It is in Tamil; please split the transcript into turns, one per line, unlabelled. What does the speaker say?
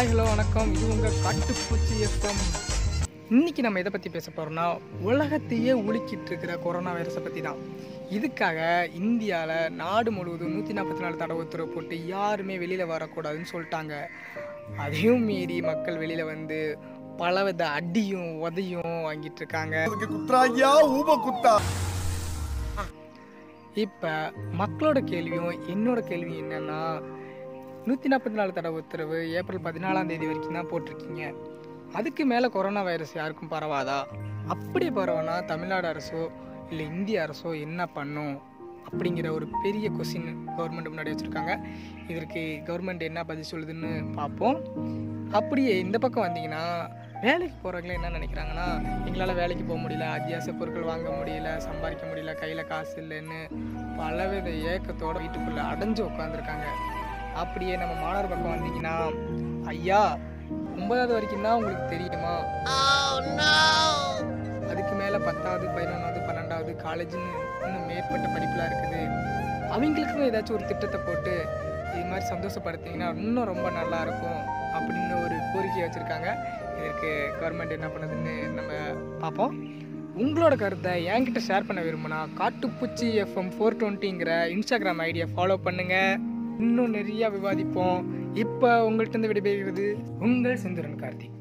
வணக்கம். இது உங்கள் காட்டுப்பூச்சி எஃப்எம் இன்னைக்கு நம்ம எதை பற்றி பேச போகிறோம்னா உலகத்தையே உலுக்கிட்டு இருக்கிற கொரோனா வைரஸை பற்றி தான் இதுக்காக இந்தியாவில் நாடு முழுவதும் நூற்றி நாற்பத்தி நாலு தடவை உத்தரவு போட்டு யாருமே வெளியில் வரக்கூடாதுன்னு சொல்லிட்டாங்க. அதையும் மீறி மக்கள் வெளியில் வந்து பலவித அடியும் உதையும் வாங்கிட்டு இருக்காங்க.
குத்ராயா ஊப குத்தா?
இப்போ மக்களோட கேள்வியும் என்னோட கேள்வி என்னன்னா நூற்றி நாற்பத்தி நாலு தடவை உத்தரவு ஏப்ரல் பதினாலாம் தேதி வரைக்கும் தான் போட்டிருக்கீங்க. அதுக்கு மேலே கொரோனா வைரஸ் யாருக்கும் பரவாதா? அப்படி பரவனா தமிழ்நாடு அரசோ இல்லை இந்திய அரசோ என்ன பண்ணும்? அப்படிங்கிற ஒரு பெரிய கொஸ்டின் கவர்மெண்ட் முன்னாடி வச்சுருக்காங்க. இதற்கு கவர்மெண்ட் என்ன பதில் சொல்லுதுன்னு பார்ப்போம். அப்படியே இந்த பக்கம் வந்தீங்கன்னா வேலைக்கு போகிறவங்களே என்ன நினைக்கிறாங்கன்னா எங்களால் வேலைக்கு போக முடியல அத்தியாவசிய பொருட்கள் வாங்க முடியல சம்பாதிக்க முடியல கையில் காசு இல்லைன்னு பலவித ஏக்கத்தோட வீட்டுக்குள்ளே அடைஞ்சு உட்காந்துருக்காங்க அப்படியே நம்ம மாணவர் பக்கம் வந்தீங்கன்னா ஐயா ஒன்பதாவது வரைக்கும் தான் உங்களுக்கு தெரியுமா? அதுக்கு மேலே பத்தாவது பதினொன்றாவது பன்னெண்டாவது காலேஜ்னு இன்னும் மேற்பட்ட படிப்புலாம் இருக்குது. அவங்களுக்கும் ஏதாச்சும் ஒரு திட்டத்தை போட்டு இது மாதிரி சந்தோஷப்படுத்திங்கன்னா இன்னும் ரொம்ப நல்லா இருக்கும் அப்படின்னு ஒரு கோரிக்கையை வச்சுருக்காங்க. இதற்கு கவர்மெண்ட் என்ன பண்ணுதுன்னு நம்ம பார்ப்போம். உங்களோட கருத்தை என்கிட்ட ஷேர் பண்ண விரும்புனா காட்டுப்பூச்சி எஃப்எம் ஃபோர் டுவெண்ட்டிங்கிற இன்ஸ்டாகிராம் ஐடியை ஃபாலோ பண்ணுங்கள் இன்னும் நிறையா விவாதிப்போம். இப்போ உங்கள்கிட்ட இருந்து விடைபெறுகிறது உங்கள் செந்துரன் கார்த்திக்.